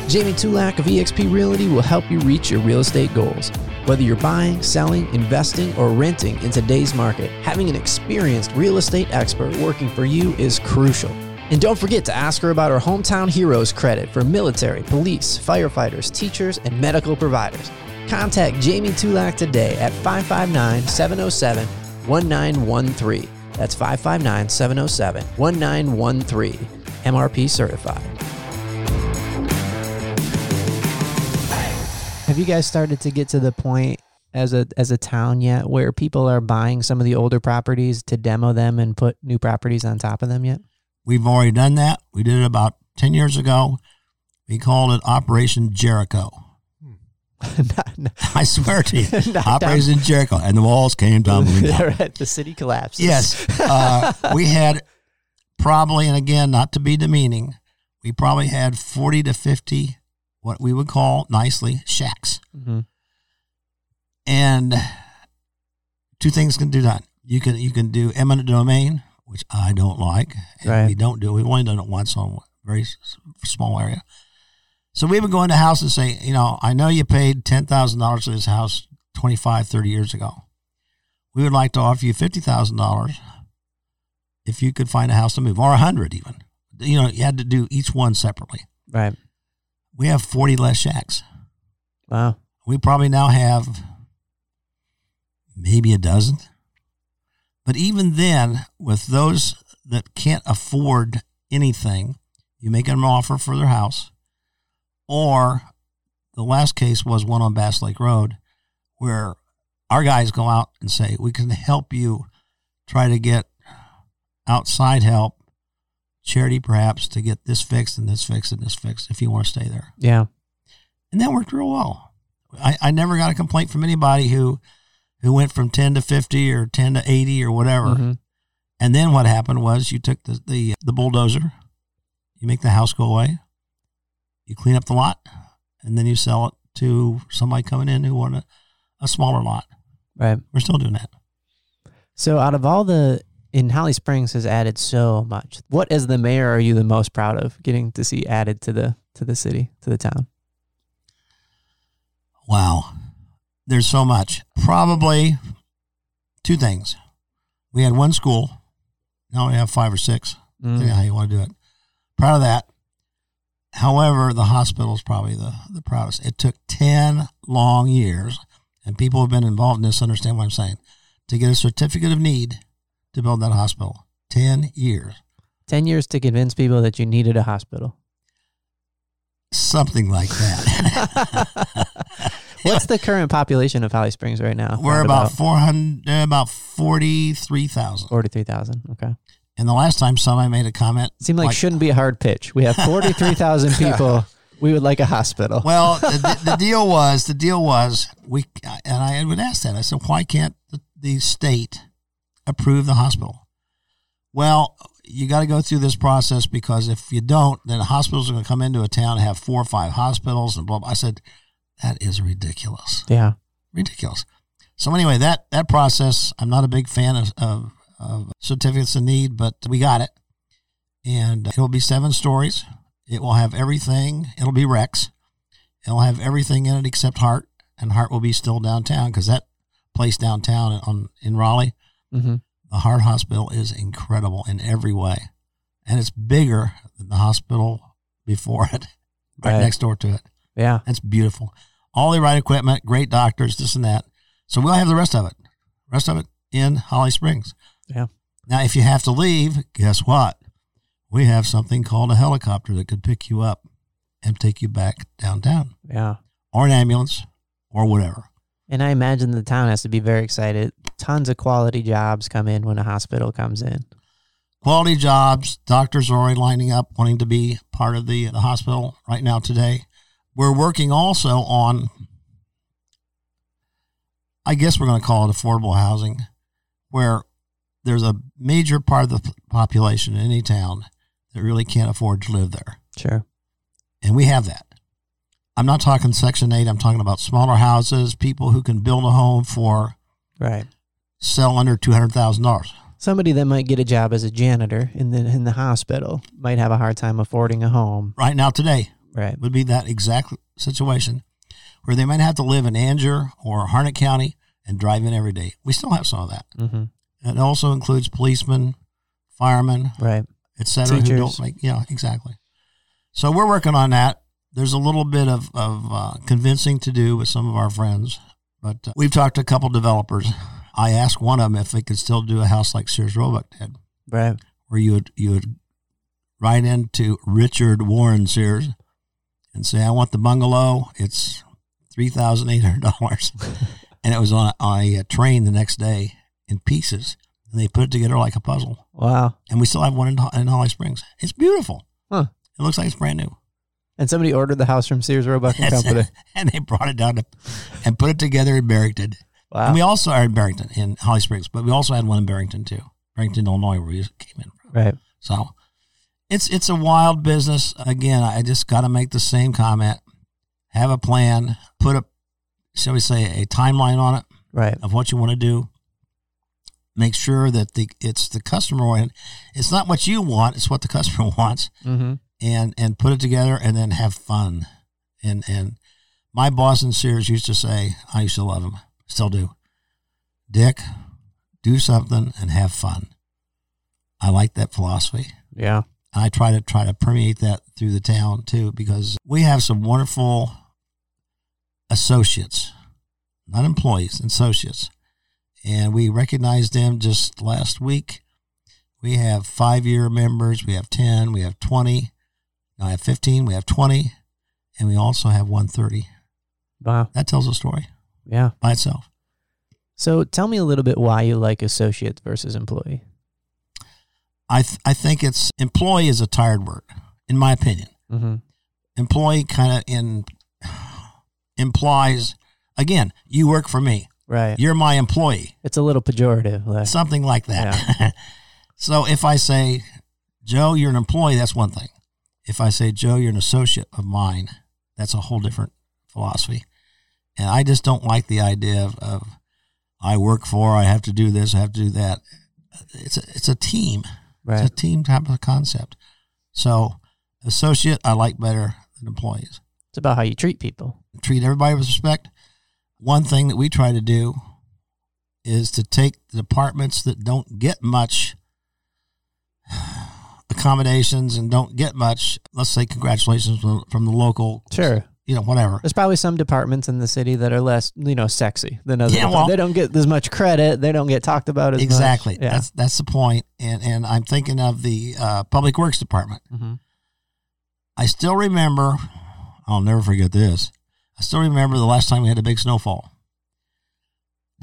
Jamie Tulak of eXp Realty will help you reach your real estate goals. Whether you're buying, selling, investing, or renting in today's market, having an experienced real estate expert working for you is crucial. And don't forget to ask her about her Hometown Heroes credit for military, police, firefighters, teachers, and medical providers. Contact Jamie Tulak today at 559 707 1913. That's 559 707 1913. MRP certified. Have you guys started to get to the point as a as a town yet where people are buying some of the older properties to demo them and put new properties on top of them yet? We've already done that. We did it about 10 years ago. We called it Operation Jericho. [laughs] Not- not- I swear to you, [laughs] Operation Jericho. And the walls came tumbling down. [laughs] right, the city collapsed. Yes. Uh, we had probably, and again, not to be demeaning, we probably had 40 to 50, what we would call nicely shacks. hmm And two things can do that. You can you can do eminent domain, which I don't like. And Right. We don't do. We've only done it once on a very small area. So we would go into house and say, you know, I know you paid ten thousand dollars for this house 25, 30 years ago. We would like to offer you fifty thousand dollars if you could find a house to move, or a hundred even. You know, you had to do each one separately. Right. We have forty less shacks. Wow. We probably now have maybe a dozen. But even then, with those that can't afford anything, you make them an offer for their house. Or the last case was one on Bass Lake Road where our guys go out and say, We can help you try to get outside help, charity perhaps, to get this fixed and this fixed and this fixed if you want to stay there Yeah. and that worked real well. I, I never got a complaint from anybody who who went from ten to fifty or ten to eighty or whatever. Mhm. And then what happened was you took the, the the bulldozer, you make the house go away, you clean up the lot, and then you sell it to somebody coming in who want a, a smaller lot. Right. We're still doing that. So out of all the in Holly Springs has added so much. What as the mayor are you the most proud of getting to see added to the to the city, to the town? Wow. There's so much. Probably two things. We had one school. Now we have five or six. Mm. how you want to do it. Proud of that. However, the hospital is probably the, the proudest. It took 10 long years, and people who have been involved in this understand what I'm saying, to get a certificate of need to build that hospital. 10 years. 10 years to convince people that you needed a hospital. something like that. [laughs] What's the current population of Holly Springs right now? We're Round about four hundred, uh, about forty three thousand. forty-three thousand. Okay, And the last time somebody made a comment, it seemed like, shouldn't be a hard pitch. We have [laughs] forty-three thousand [laughs] people. We would like a hospital. well, the, the deal was the deal was we and I would ask that. I said, why can't the, the state approve the hospital? Well, you got to go through this process because if you don't, then the hospitals are going to come into a town and have four or five hospitals and blah. blah. I said, that is ridiculous, yeah, ridiculous. So anyway, that that process, I'm not a big fan of, of, of certificates of need, but we got it, and it will be seven stories. It will have everything. It'll be Rex. It'll have everything in it except Heart, and Heart will be still downtown because that place downtown on in Raleigh, hmm the Heart Hospital is incredible in every way, and it's bigger than the hospital before [laughs] it, right, Right. next door to it. yeah. it's beautiful. All the right equipment, great doctors, this and that. So we'll have the rest of it. Rest of it in Holly Springs. Yeah. Now, if you have to leave, guess what? We have something called a helicopter that could pick you up and take you back downtown, Yeah. or an ambulance, or whatever. And I imagine the town has to be very excited. Tons of quality jobs come in when a hospital comes in. Quality jobs. Doctors are already lining up, wanting to be part of the, the hospital right now today. We're working also on, I guess we're going to call it affordable housing, where there's a major part of the population in any town that really can't afford to live there. Sure. And we have that. I'm not talking Section 8, I'm talking about smaller houses, people who can build a home for Right. sell under $200,000. Somebody that might get a job as a janitor in the in the hospital might have a hard time affording a home. Right now, today, Right. would be that exact situation where they might have to live in Angier or Harnett County and drive in every day. We still have some of that. hmm It also includes policemen, firemen, Right. et cetera. Who don't like, yeah, exactly. So we're working on that. There's a little bit of, of uh, convincing to do with some of our friends, but uh, we've talked to a couple developers. I asked one of them if they could still do a house like Sears Roebuck did, Right. where you would you would write into Richard Warren Sears and say, "I want the bungalow. It's three thousand eight hundred dollars," [laughs] and it was on a, on a train the next day in pieces, and they put it together like a puzzle. Wow. And we still have one in, in Holly Springs. It's beautiful. Huh. It looks like it's brand new. And somebody ordered the house from Sears Roebuck and Company. [laughs] and they brought it down to, and put it together in Barrington. Wow. And we also are in Barrington in Holly Springs, but we also had one in Barrington too, Barrington, Illinois, where we came in from. right. So it's it's a wild business. Again, I just got to make the same comment. Have a plan. Put a shall we say a timeline on it Right. of what you want to do. Make sure that the it's the customer. It's not what you want; it's what the customer [laughs] wants, Mm-hmm. And and put it together, and then have fun. And and my boss in Sears used to say, I used to love him, still do. Dick, do something and have fun. I like that philosophy. Yeah. And I try to try to permeate that through the town too, because we have some wonderful associates, not employees, associates. And we recognized them just last week. We have five year members, we have 10, we have 20, no, I have 15, we have 20, and we also have 130. Wow. That tells a story Yeah. by itself. So tell me a little bit why you like associate versus employee. I, th- I think it's employee is a tired word, in my opinion. Mm-hmm. employee kind of in [sighs] implies again you work for me Right. you're my employee It's a little pejorative. Like, something like that [laughs] so if i say joe you're an employee that's one thing if i say joe you're an associate of mine that's a whole different philosophy and i just don't like the idea of, of i work for i have to do this i have to do that it's a, it's a team right. it's a team type of concept so associate i like better than employees It's about how you treat people. treat everybody with respect. One thing that we try to do is to take the departments that don't get much accommodations and don't get much, let's say, congratulations from, from the local, Sure. you know, whatever. There's probably some departments in the city that are less, you know, sexy than others. Yeah, well- they don't get as much credit. They don't get talked about as Exactly. much. Yeah. That's that's the point. And and I'm thinking of the uh, public works department. Mhm. I still remember I'll never forget this. I still remember the last time we had a big snowfall.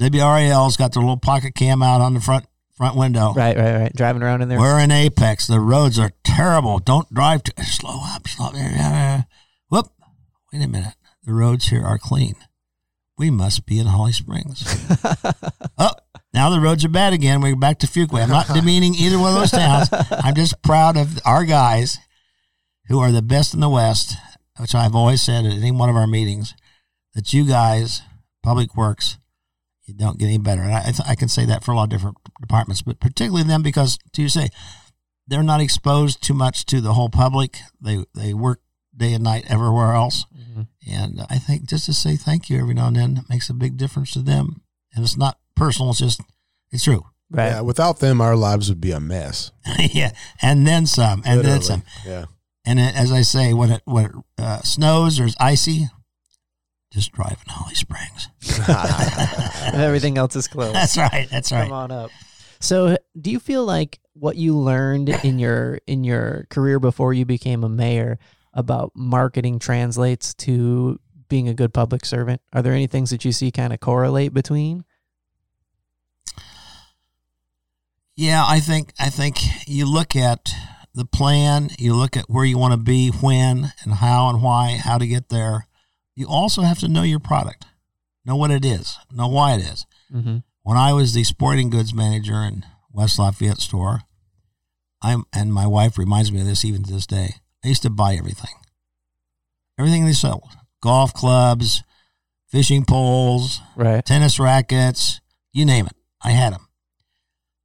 WRAL's got their little pocket cam out on the front front window. Right, right, right. Driving around in there. We're in Apex. The roads are terrible. Don't drive. Too, slow up. Slow up. Whoop. Wait a minute. The roads here are clean. We must be in Holly Springs. [laughs] oh, now the roads are bad again. We're back to Fuquay. I'm not demeaning either one of those towns. I'm just proud of our guys who are the best in the West, which I've always said at any one of our meetings, that you guys, Public Works, you don't get any better. And I, I, th- I can say that for a lot of different departments, but particularly them because, to you say, they're not exposed too much to the whole public. They they work day and night everywhere else, Mhm. and I think just to say thank you every now and then makes a big difference to them. And it's not personal; it's just it's true. Right. Yeah, without them, our lives would be a mess. [laughs] yeah, and then some, and then some. Yeah. And it, as I say, when it when it uh, snows or is icy, just drive in Holly Springs. [laughs] Everything else is closed. That's right. That's right. Come on up. So, do you feel like what you learned in your in your career before you became a mayor about marketing translates to being a good public servant? Are there any things that you see kind of correlate between? Yeah, I think I think you look at the plan, you look at where you want to be, when and how and why, how to get there. You also have to know your product, know what it is, know why it is. Mm-hmm. When I was the sporting goods manager in West Lafayette store, I'm and my wife reminds me of this even to this day. I used to buy everything, everything they sold: golf clubs, fishing poles, Right. tennis rackets, you name it. I had them.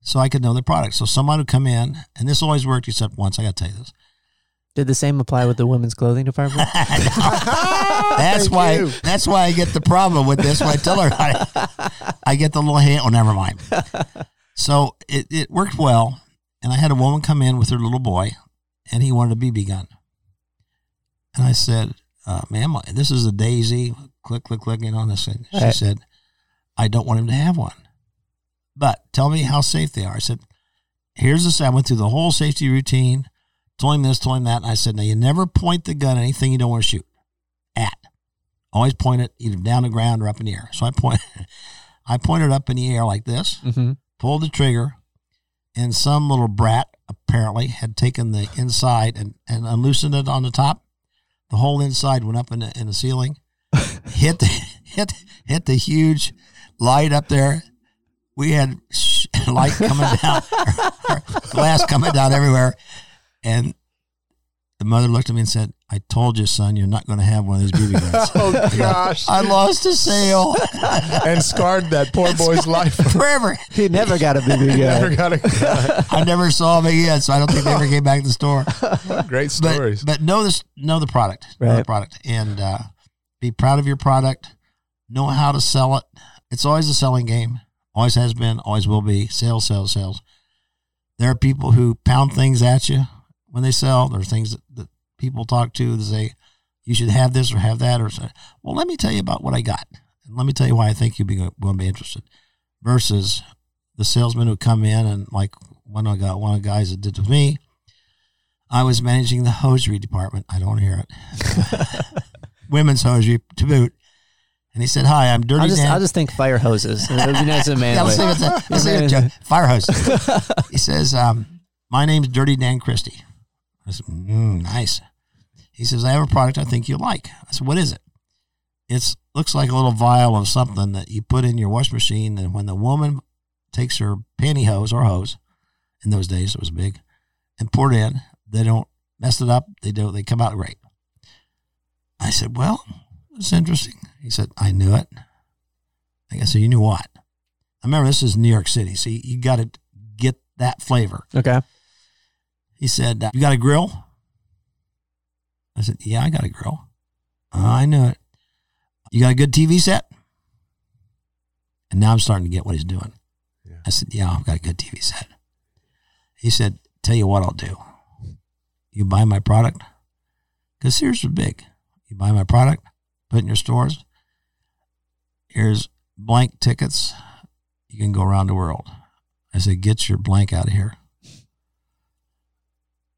So I could know the product. So someone would come in, and this always worked except once. I got to tell you this. Did the same apply with the women's clothing department? [laughs] That's Thank why. you. That's why I get the problem with this. When I tell her, I, I get the little hand. Oh, never mind. [laughs] So it, it worked well, and I had a woman come in with her little boy, and he wanted a BB gun. And I said, uh, "Ma'am, this is a Daisy. Click, click, click. You know, and this." thing." She Right. said, "I don't want him to have one, but tell me how safe they are." I said, "Here's this. I went through the whole safety routine." Told him this, told him that, and I said, "Now you never point the gun at anything you don't want to shoot at. Always point it either down the ground or up in the air." So I point, [laughs] I pointed up in the air like this, mm-hmm. pulled the trigger, and some little brat apparently had taken the inside and, and unloosened it on the top. The whole inside went up in the, in the ceiling, [laughs] hit the, hit hit the huge light up there. We had sh- [laughs] light coming down, glass coming down everywhere, and the mother looked at me and said, "I told you, son, you're not going to have one of these BB [laughs] guns." Oh gosh. I lost a sale [laughs] and scarred that poor boy's life. forever. [laughs] He never got a BB Never gun. got a gun. I never saw him again, so I don't think they ever came back to the store. Great But, stories. but know this, know the product, know the product, and uh, be proud of your product. Know how to sell it. It's always a selling game. Always has been. Always will be. Sales, sales, sales. There are people who pound things at you when they sell. There are things that, that people talk to that say you should have this or have that or say, well, let me tell you about what I got, and let me tell you why I think you'll be going to be interested. Versus the salesman who come in and like one of the, one of the guys that did with me. I was managing the hosiery department. I don't hear it. [laughs] Women's hosiery to boot. And he said, "Hi, I'm Dirty I'll just Dan." I'll just think fire hoses. It would be nice and yeah, manly. let's leave it let's leave it fire hose. [laughs] he says, um, "My name's Dirty Dan Christie." I said, mm, "Nice." He says, "I have a product I think you'll like." I said, "What is it?" It looks like a little vial of something that you put in your wash machine, and when the woman takes her pantyhose or hose, in those days it was big, and pour it in, they don't mess it up. They don't, They come out great. I said, "Well, it's interesting." He said, "I knew it." I said, "You knew what?" I remember this is New York City, so you got to get that flavor. Okay. He said, "You got a grill?" I said, "Yeah, I got a grill." "Oh, I knew it. You got a good TV set? And now I'm starting to get what he's doing. Yeah. I said, "Yeah, I've got a good TV set." He said, "Tell you what I'll do. You buy my product because Sears is big. You buy my product, put it in your stores. Here's blank tickets. You can go around the world." I said, "Get your blank out of here."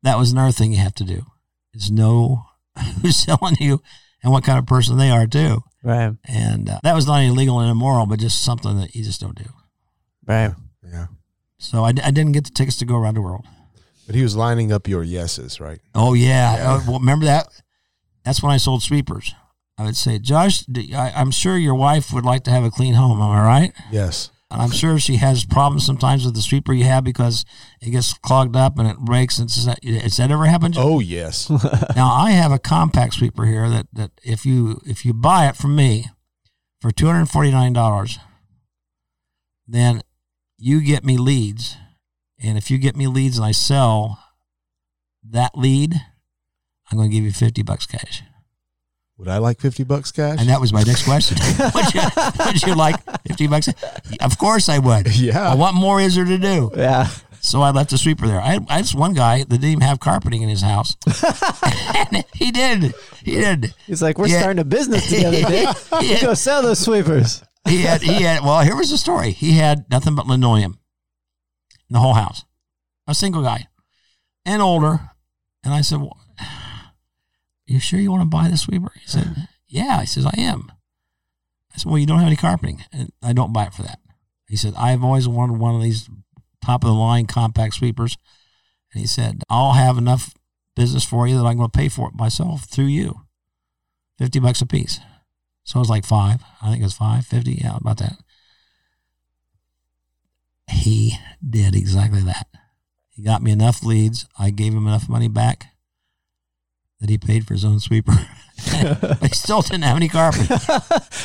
That was another thing you have to do is know [laughs] who's selling you and what kind of person they are too. Right. And uh, that was not illegal and immoral, but just something that you just don't do. Right. Yeah. So I, I didn't get the tickets to go around the world. But he was lining up your yeses, right? Oh yeah, Uh, well, remember that? That's when I sold sweepers. I would say, Josh, I, I'm sure your wife would like to have a clean home. Am I right? Yes. And I'm sure she has problems sometimes with the sweeper you have because it gets clogged up and it breaks. And has that, has that ever happened? To you? Oh, yes. [laughs] now I have a compact sweeper here that, that if you if you buy it from me for two hundred forty nine dollars, then you get me leads, and if you get me leads and I sell that lead, I'm going to give you fifty bucks cash. Would I like 50 bucks cash? And that was my next question. [laughs] would, you, would you like fifty bucks? Of course I would. Yeah. Well, what more is there to do? Yeah. So I left the sweeper there. I had, I this one guy that didn't even have carpeting in his house. and [laughs] [laughs] he did. He did. He's like, we're Yeah. starting a business together, Dick. Yeah. Go sell those sweepers. He had. He had. Well, here was the story. He had nothing but linoleum in the whole house. A single guy, and older. And I said, well, "You sure you want to buy the sweeper?" He said, "Yeah." He says, "I am." I said, "Well, you don't have any carpeting, and I don't buy it for that." He said, "I've always wanted one of these top of the line compact sweepers." And he said, "I'll have enough business for you that I'm going to pay for it myself through you, fifty bucks a piece." So it was like five. I think it was five fifty. Yeah, about that. He did exactly that. He got me enough leads. I gave him enough money back that he paid for his own sweeper. [laughs] but he still didn't have any carpet. [laughs]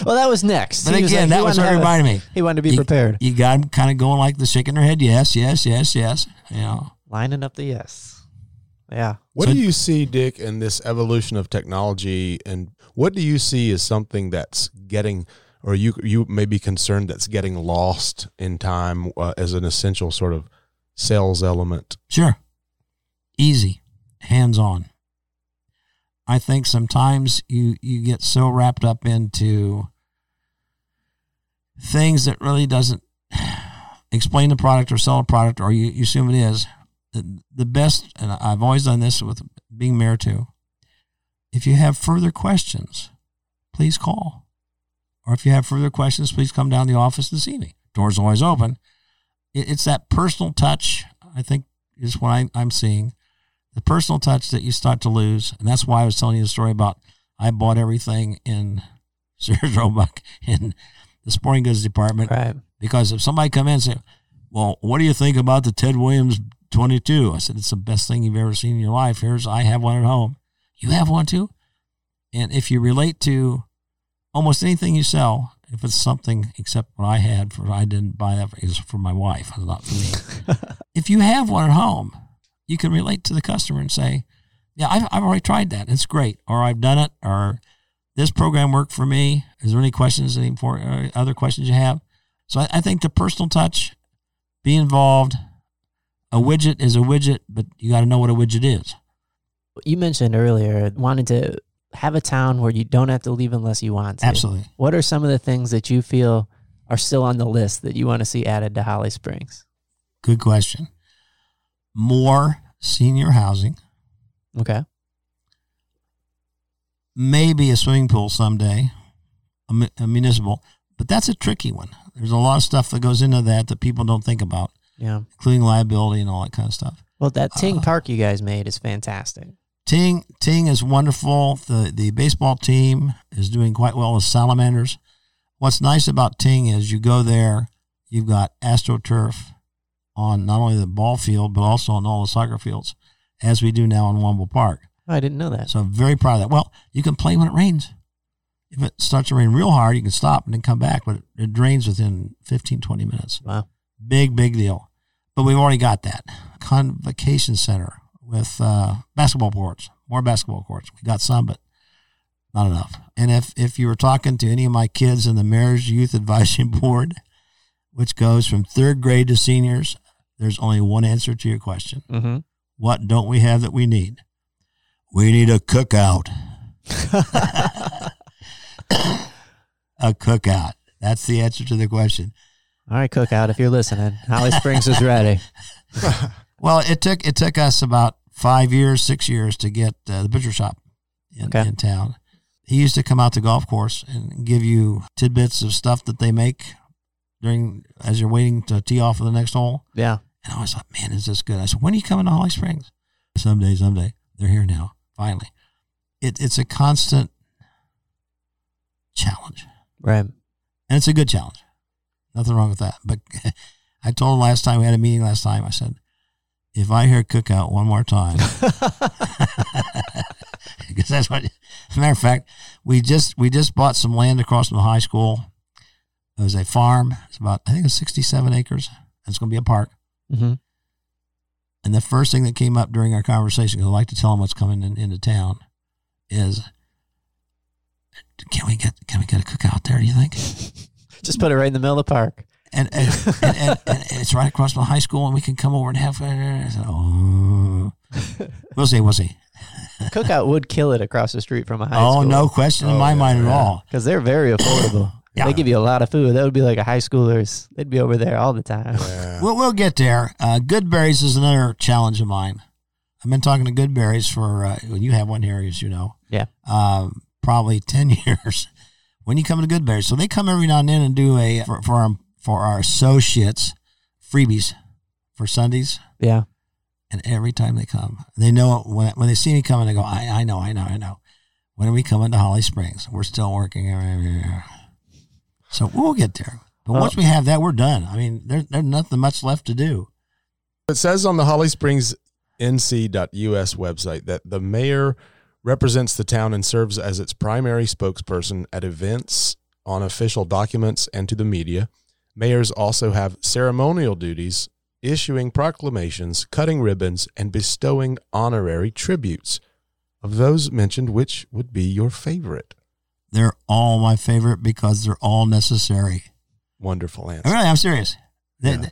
Well, that was next. But He was again, like- that was wanted what to have a- reminded me. He wanted to be You- prepared. You got him kind of going like the shaking their head. Yes, yes, yes, yes. You know, Lining up the yes. Yeah. What So- do you see, Dick, in this evolution of technology, and what do you see as something that's getting, or you you may be concerned that's getting lost in time uh, as an essential sort of sales element? Sure. Easy, hands on. I think sometimes you you get so wrapped up into things that really doesn't [sighs] explain the product or sell a product or you, you assume it is. The, the best, and I've always done this with being mayor too. If you have further questions, please call. Or if you have further questions, please come down to the office and see me. Doors always open. It, it's that personal touch, I think, is what I, I'm seeing. The personal touch that you start to lose. And that's why I was telling you the story about I bought everything in [laughs] Sears Roebuck in the sporting goods department. Right. Because if somebody come in and say, well, what do you think about the Ted Williams 22? I said, it's the best thing you've ever seen in your life. Here's, I have one at home. You have one too? And if you relate to almost anything you sell, if it's something except what I had for, I didn't buy that for, it was for my wife, not for me. [laughs] if you have one at home, you can relate to the customer and say, yeah, I've, I've already tried that. It's great. Or I've done it. Or this program worked for me. Is there any questions, any for, uh, other questions you have? So I, I think the personal touch, be involved. A widget is a widget, but you got to know what a widget is. You mentioned earlier wanting to have a town where you don't have to leave unless you want to. Absolutely. What are some of the things that you feel are still on the list that you want to see added to Holly Springs? Good question. More senior housing, Okay. maybe a swimming pool someday, a, a municipal, but that's a tricky one. There's a lot of stuff that goes into that that people don't think about, Yeah. including liability and all that kind of stuff. Well, that Ting Uh, Park you guys made is fantastic. Ting Ting is wonderful. The the baseball team is doing quite well with salamanders. What's nice about Ting is you go there, you've got astroturf on not only the ball field but also on all the soccer fields, as we do now in Womble Park. I didn't know that. So I'm very proud of that. Well, you can play when it rains. If it starts to rain real hard, you can stop and then come back, but it, it drains within 15, 20 minutes. Wow. Big, big deal. But we've already got that. Convocation Center with uh, basketball courts, more basketball courts. We got some, but not enough. And if, if you were talking to any of my kids in the Mayor's Youth Advisory [laughs] Board, which goes from third grade to seniors, there's only one answer to your question. Mm-hmm. What don't we have that we need? We need a cookout. [laughs] a cookout. That's the answer to the question. All right, Cookout, if you're listening, Holly Springs is ready. [laughs] Well, it took it took us about five years, six years to get uh, the butcher shop in, Okay. in town. he used to come out to golf course and give you tidbits of stuff that they make during as you're waiting to tee off for the next hole. Yeah. And I was like, man, is this good? I said, when are you coming to Holly Springs? Someday, someday. They're here now, finally. It, it's a constant challenge. Right. And it's a good challenge. Nothing wrong with that. But [laughs] I told him last time, we had a meeting last time, I said, if I hear cookout one more time, [laughs] [laughs] because that's what, as a matter of fact, we just, we just bought some land across from the high school. It was a farm. It's about, I think it's 67 acres. It's going to be a park. hmm And the first thing that came up during our conversation, because I like to tell them what's coming in, into town, is can we get can we get a cookout there? Do you think? [laughs] Just put it right in the middle of the park. And and, and, and, and it's right across from high school, and we can come over and have. I said, oh, [laughs] we'll see, we'll see. Cookout would kill it across the street from a high oh, school. Oh, no question in Oh, my yeah, mind at all. Because they're very affordable. [coughs] Yeah. They give you a lot of food. That would be like a high schoolers. They'd be over there all the time. Yeah. [laughs] We'll we'll get there. Uh, Goodberry's is another challenge of mine. I've been talking to Goodberry's for uh, well, you have one here, as you know. Yeah. um, probably [laughs] 10 years when you come to Goodberry. So they come every now and then and do a, for, for, our, for our associates, freebies for sundaes. Yeah. And every time they come, they know it. When, when they see me coming, they go, I, I know, I know, I know. When are we coming to Holly Springs? We're still working. So we'll get there. But Well- once we have that, we're done. I mean, there, there's nothing much left to do. It says on the Holly Springs NC.us website that the mayor represents the town and serves as its primary spokesperson at events, on official documents, and to the media. Mayors also have ceremonial duties, issuing proclamations, cutting ribbons, and bestowing honorary tributes. Of those mentioned, which would be your favorite? They're all my favorite because they're all necessary. Wonderful answer. Really, I'm serious. The,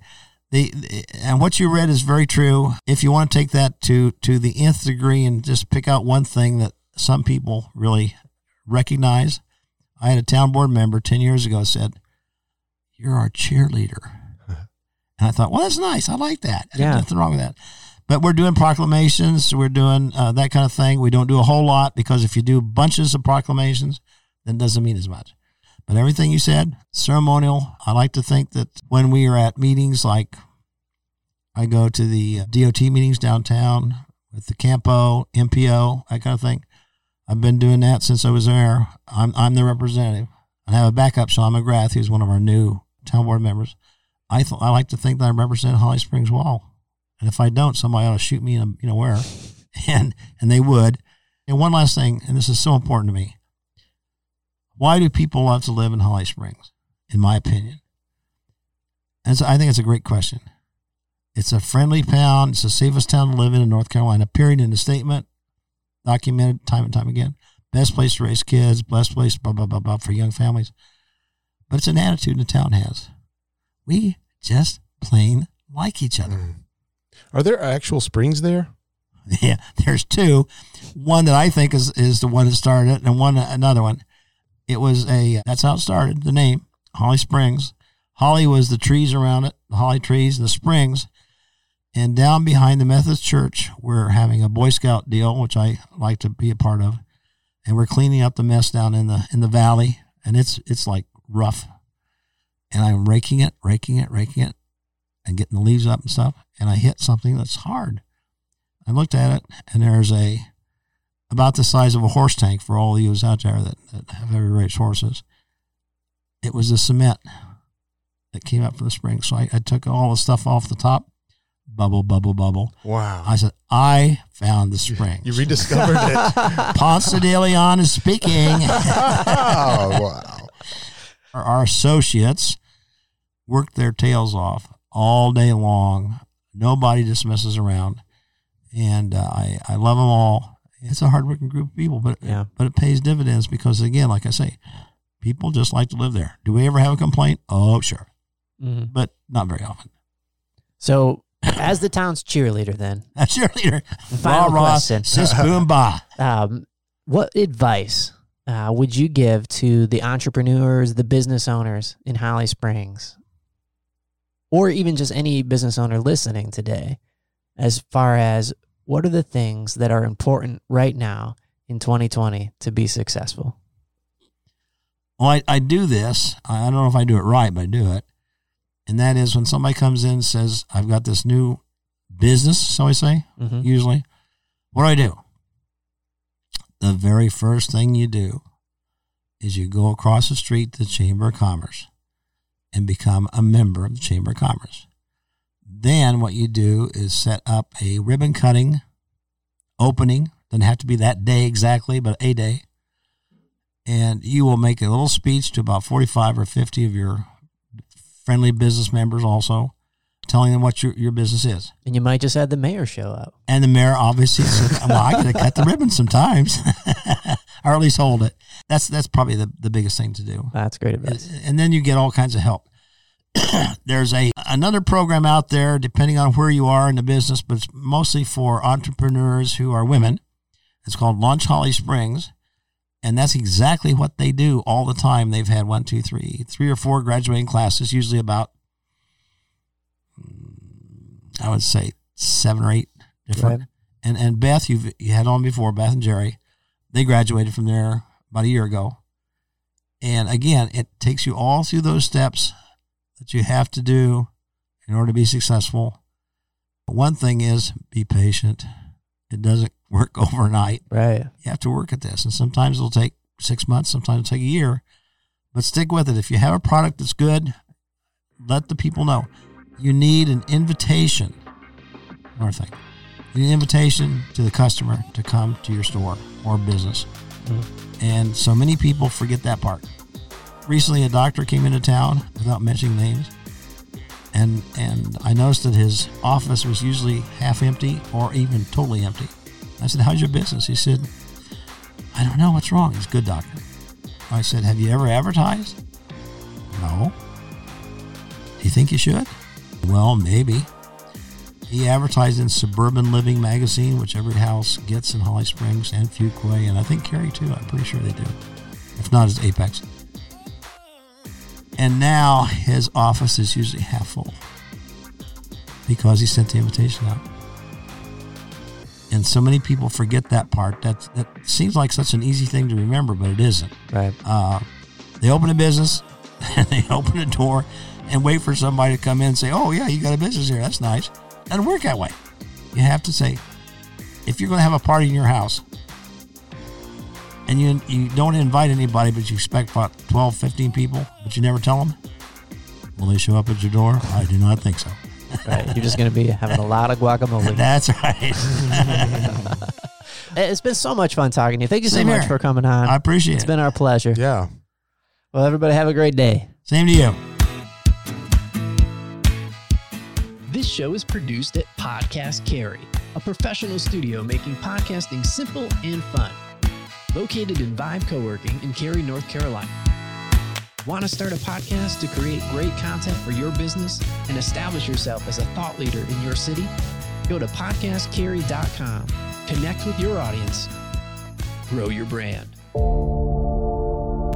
Yeah. and what you read is very true. If you want to take that to to the nth degree and just pick out one thing that some people really recognize, I had a town board member ten years ago said, "You're our cheerleader," [laughs] and I thought, "Well, that's nice. I like that. Yeah. nothing wrong with that." But we're doing proclamations. We're doing uh, that kind of thing. We don't do a whole lot because if you do bunches of proclamations, then it doesn't mean as much. But everything you said, ceremonial. I like to think that when we are at meetings like I go to the uh, DOT meetings downtown with the Campo, MPO, that kind of thing. I've been doing that since I was there. I'm, I'm the representative. I have a backup, Sean McGrath, who's one of our new town board members. I th- I like to think that I represent Holly Springs well. And if I don't, somebody ought to shoot me in a, you know where. [laughs] And and they would. And one last thing, and this is so important to me. Why do people love to live in Holly Springs? In my opinion, and so I think it's a great question. It's a friendly town. It's the safest town to live in in North Carolina. Period. In the statement, documented time and time again. Best place to raise kids. Best place, blah blah blah blah, for young families. But it's an attitude the town has. We just plain like each other. Mm. Are there actual springs there? [laughs] Yeah, there's two. One that I think is is the one that started it, and one another one. It was a that's how it started. The name Holly Springs. Holly was the trees around it, the holly trees, and the springs. And down behind the Methodist Church, we're having a Boy Scout deal, which I like to be a part of, and we're cleaning up the mess down in the in the valley, and it's it's like rough. And I'm raking it, raking it, raking it, and getting the leaves up and stuff. And I hit something that's hard. I looked at it, and there's a about the size of a horse tank for all of you out there that, that have heavy race horses. It was the cement that came up from the spring. So I, I took all the stuff off the top, bubble, bubble, bubble. Wow. I said, I found the spring. You rediscovered it. [laughs] Ponce de Leon is speaking. [laughs] oh, wow. our, our associates work their tails off all day long. Nobody dismisses around, and uh, I I love them all. It's a hardworking group of people, but Yeah. but it pays dividends because again, like I say, people just like to live there. Do we ever have a complaint? Oh, sure, Mhm. but not very often. So, as the town's cheerleader, then, [laughs] A cheerleader, [laughs] Final rah rah, question. sis boom bah. [laughs] um, what advice uh, would you give to the entrepreneurs, the business owners in Holly Springs, or even just any business owner listening today, as far as what are the things that are important right now in 2020 to be successful? Well, I, I do this. I don't know if I do it right, but I do it. And that is when somebody comes in and says, I've got this new business, so I say, Mhm. usually. What do I do? The very first thing you do is you go across the street to the Chamber of Commerce and become a member of the Chamber of Commerce. Then what you do is set up a ribbon cutting opening. Doesn't have to be that day exactly, but a day. And you will make a little speech to about 45 or 50 of your friendly business members also, telling them what your, your business is. And you might just have the mayor show up. And the mayor obviously said, "Well, I got to cut the ribbon sometimes, [laughs] or at least hold it." That's that's probably the, the biggest thing to do. That's great advice. And then you get all kinds of help. [coughs] There's a another program out there, depending on where you are in the business, but it's mostly for entrepreneurs who are women. It's called Launch Holly Springs, and that's exactly what they do all the time. They've had one, two, three, three or four graduating classes, usually about, I would say, seven or eight different Right. and and Beth, you've you had on before, Beth and Jerry, they graduated from there about a year ago. And again, it takes you all through those steps that you have to do in order to be successful. One thing is be patient. It doesn't [laughs] work overnight. Right. You have to work at this, and sometimes it'll take six months, sometimes it'll take a year. But stick with it. If you have a product that's good, let the people know. You need an invitation. Another thing. You need an invitation to the customer to come to your store or business. Mm-hmm. And so many people forget that part. Recently, a doctor came into town without mentioning names. And, and I noticed that his office was usually half empty or even totally empty. I said, How's your business? He said, I don't know what's wrong. He's a good doctor. I said, Have you ever advertised? No. Do you think you should? Well, maybe. He advertised in Suburban Living magazine, which every house gets in Holly Springs and Fuquay, and I think Cary too. I'm pretty sure they do. If not, it's Apex. And now his office is usually half full because he sent the invitation out. And so many people forget that part. That that seems like such an easy thing to remember, but it isn't. Right. Uh, they open a business and [laughs] they open a door and wait for somebody to come in and say, "Oh yeah, you got a business here. That's nice." Doesn't work that way. You have to say, if you're going to have a party in your house and you you don't invite anybody, but you expect about 12, 15 people, but you never tell them, will they show up at your door? I do not think so. Right. You're just going to be having a lot of guacamole. [laughs] That's right. [laughs] it's been so much fun talking to you. Thank you so much here. for coming on. I appreciate It's It's been our pleasure. Yeah. Well, everybody have a great day. Same to you. This show is produced at Podcast Cary, a professional studio making podcasting simple and fun. Located in Vibe Co-working in Cary, North Carolina. Want to start a podcast to create great content for your business and establish yourself as a thought leader in your city? Go to podcastcary.com. Connect with your audience. Grow your brand.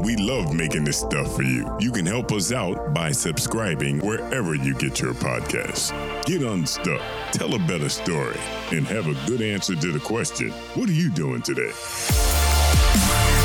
We love making this stuff for you. You can help us out by subscribing wherever you get your podcasts. Get unstuck, tell a better story, and have a good answer to the question what are you doing today? Bye.